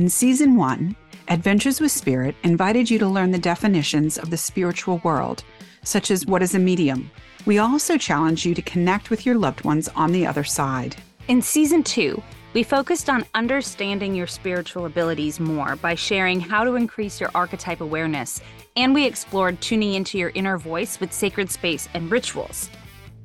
In season one, Adventures with Spirit invited you to learn the definitions of the spiritual world, such as what is a medium. We also challenge you to connect with your loved ones on the other side. In season two, we focused on understanding your spiritual abilities more by sharing how to increase your archetype awareness, and we explored tuning into your inner voice with sacred space and rituals.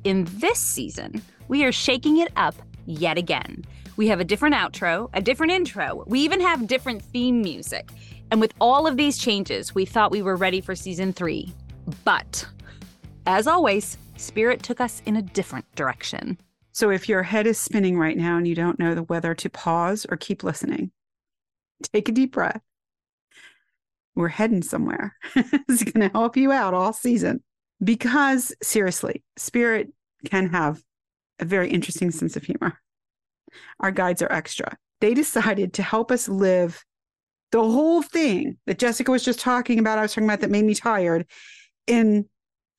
In this season, we are shaking it up yet again. We have a different outro, a different intro, we even have different theme music. And with all of these changes, we thought we were ready for season three. But, as always, Spirit took us in a different direction. So if your head is spinning right now and you don't know whether to pause or keep listening, take a deep breath. We're heading somewhere. it's going to help you out all season. Because seriously, spirit can have a very interesting sense of humor. Our guides are extra. They decided to help us live the whole thing that Jessica was just talking about. I was talking about that made me tired. In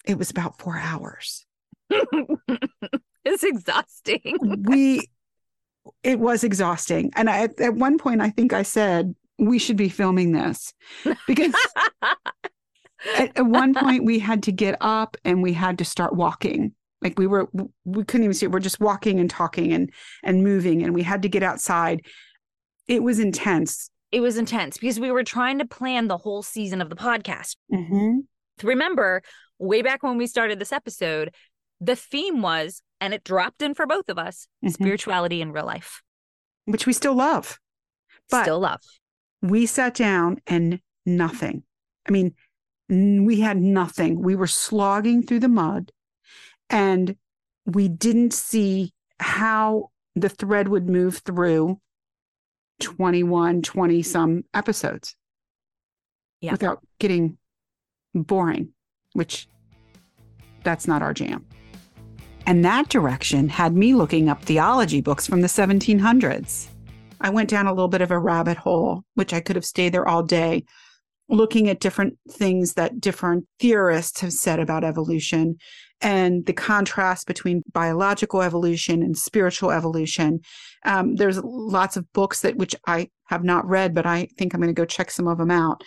it was about four hours. it's exhausting. we it was exhausting. And I, at one point I think I said we should be filming this because at, at one point we had to get up and we had to start walking like we were we couldn't even see it. we're just walking and talking and and moving and we had to get outside. It was intense. It was intense because we were trying to plan the whole season of the podcast. Mm-hmm. remember way back when we started this episode the theme was and it dropped in for both of us mm-hmm. spirituality in real life. Which we still love. But still love. we sat down and nothing. I mean we had nothing. We were slogging through the mud and we didn't see how the thread would move through 21 20 some episodes yeah. without getting boring which that's not our jam and that direction had me looking up theology books from the 1700s. I went down a little bit of a rabbit hole, which I could have stayed there all day, looking at different things that different theorists have said about evolution and the contrast between biological evolution and spiritual evolution. Um, there's lots of books that which I have not read, but I think I'm going to go check some of them out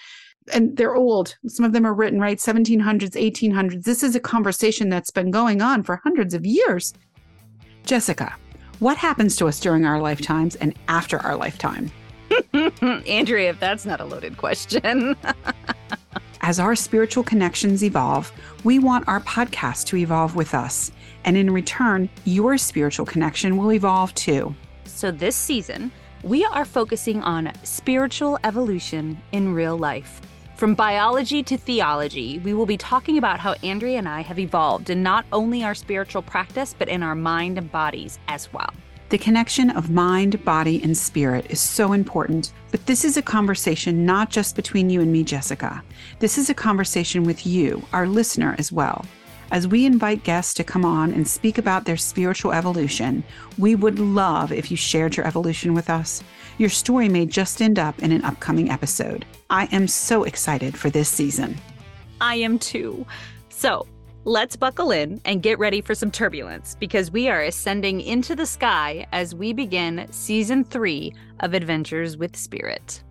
and they're old. Some of them are written, right? 1700s, 1800s. This is a conversation that's been going on for hundreds of years. Jessica, what happens to us during our lifetimes and after our lifetime? Andrea, if that's not a loaded question. As our spiritual connections evolve, we want our podcast to evolve with us. And in return, your spiritual connection will evolve too. So this season, we are focusing on spiritual evolution in real life. From biology to theology, we will be talking about how Andrea and I have evolved in not only our spiritual practice, but in our mind and bodies as well. The connection of mind, body, and spirit is so important, but this is a conversation not just between you and me, Jessica. This is a conversation with you, our listener, as well. As we invite guests to come on and speak about their spiritual evolution, we would love if you shared your evolution with us. Your story may just end up in an upcoming episode. I am so excited for this season. I am too. So let's buckle in and get ready for some turbulence because we are ascending into the sky as we begin season three of Adventures with Spirit.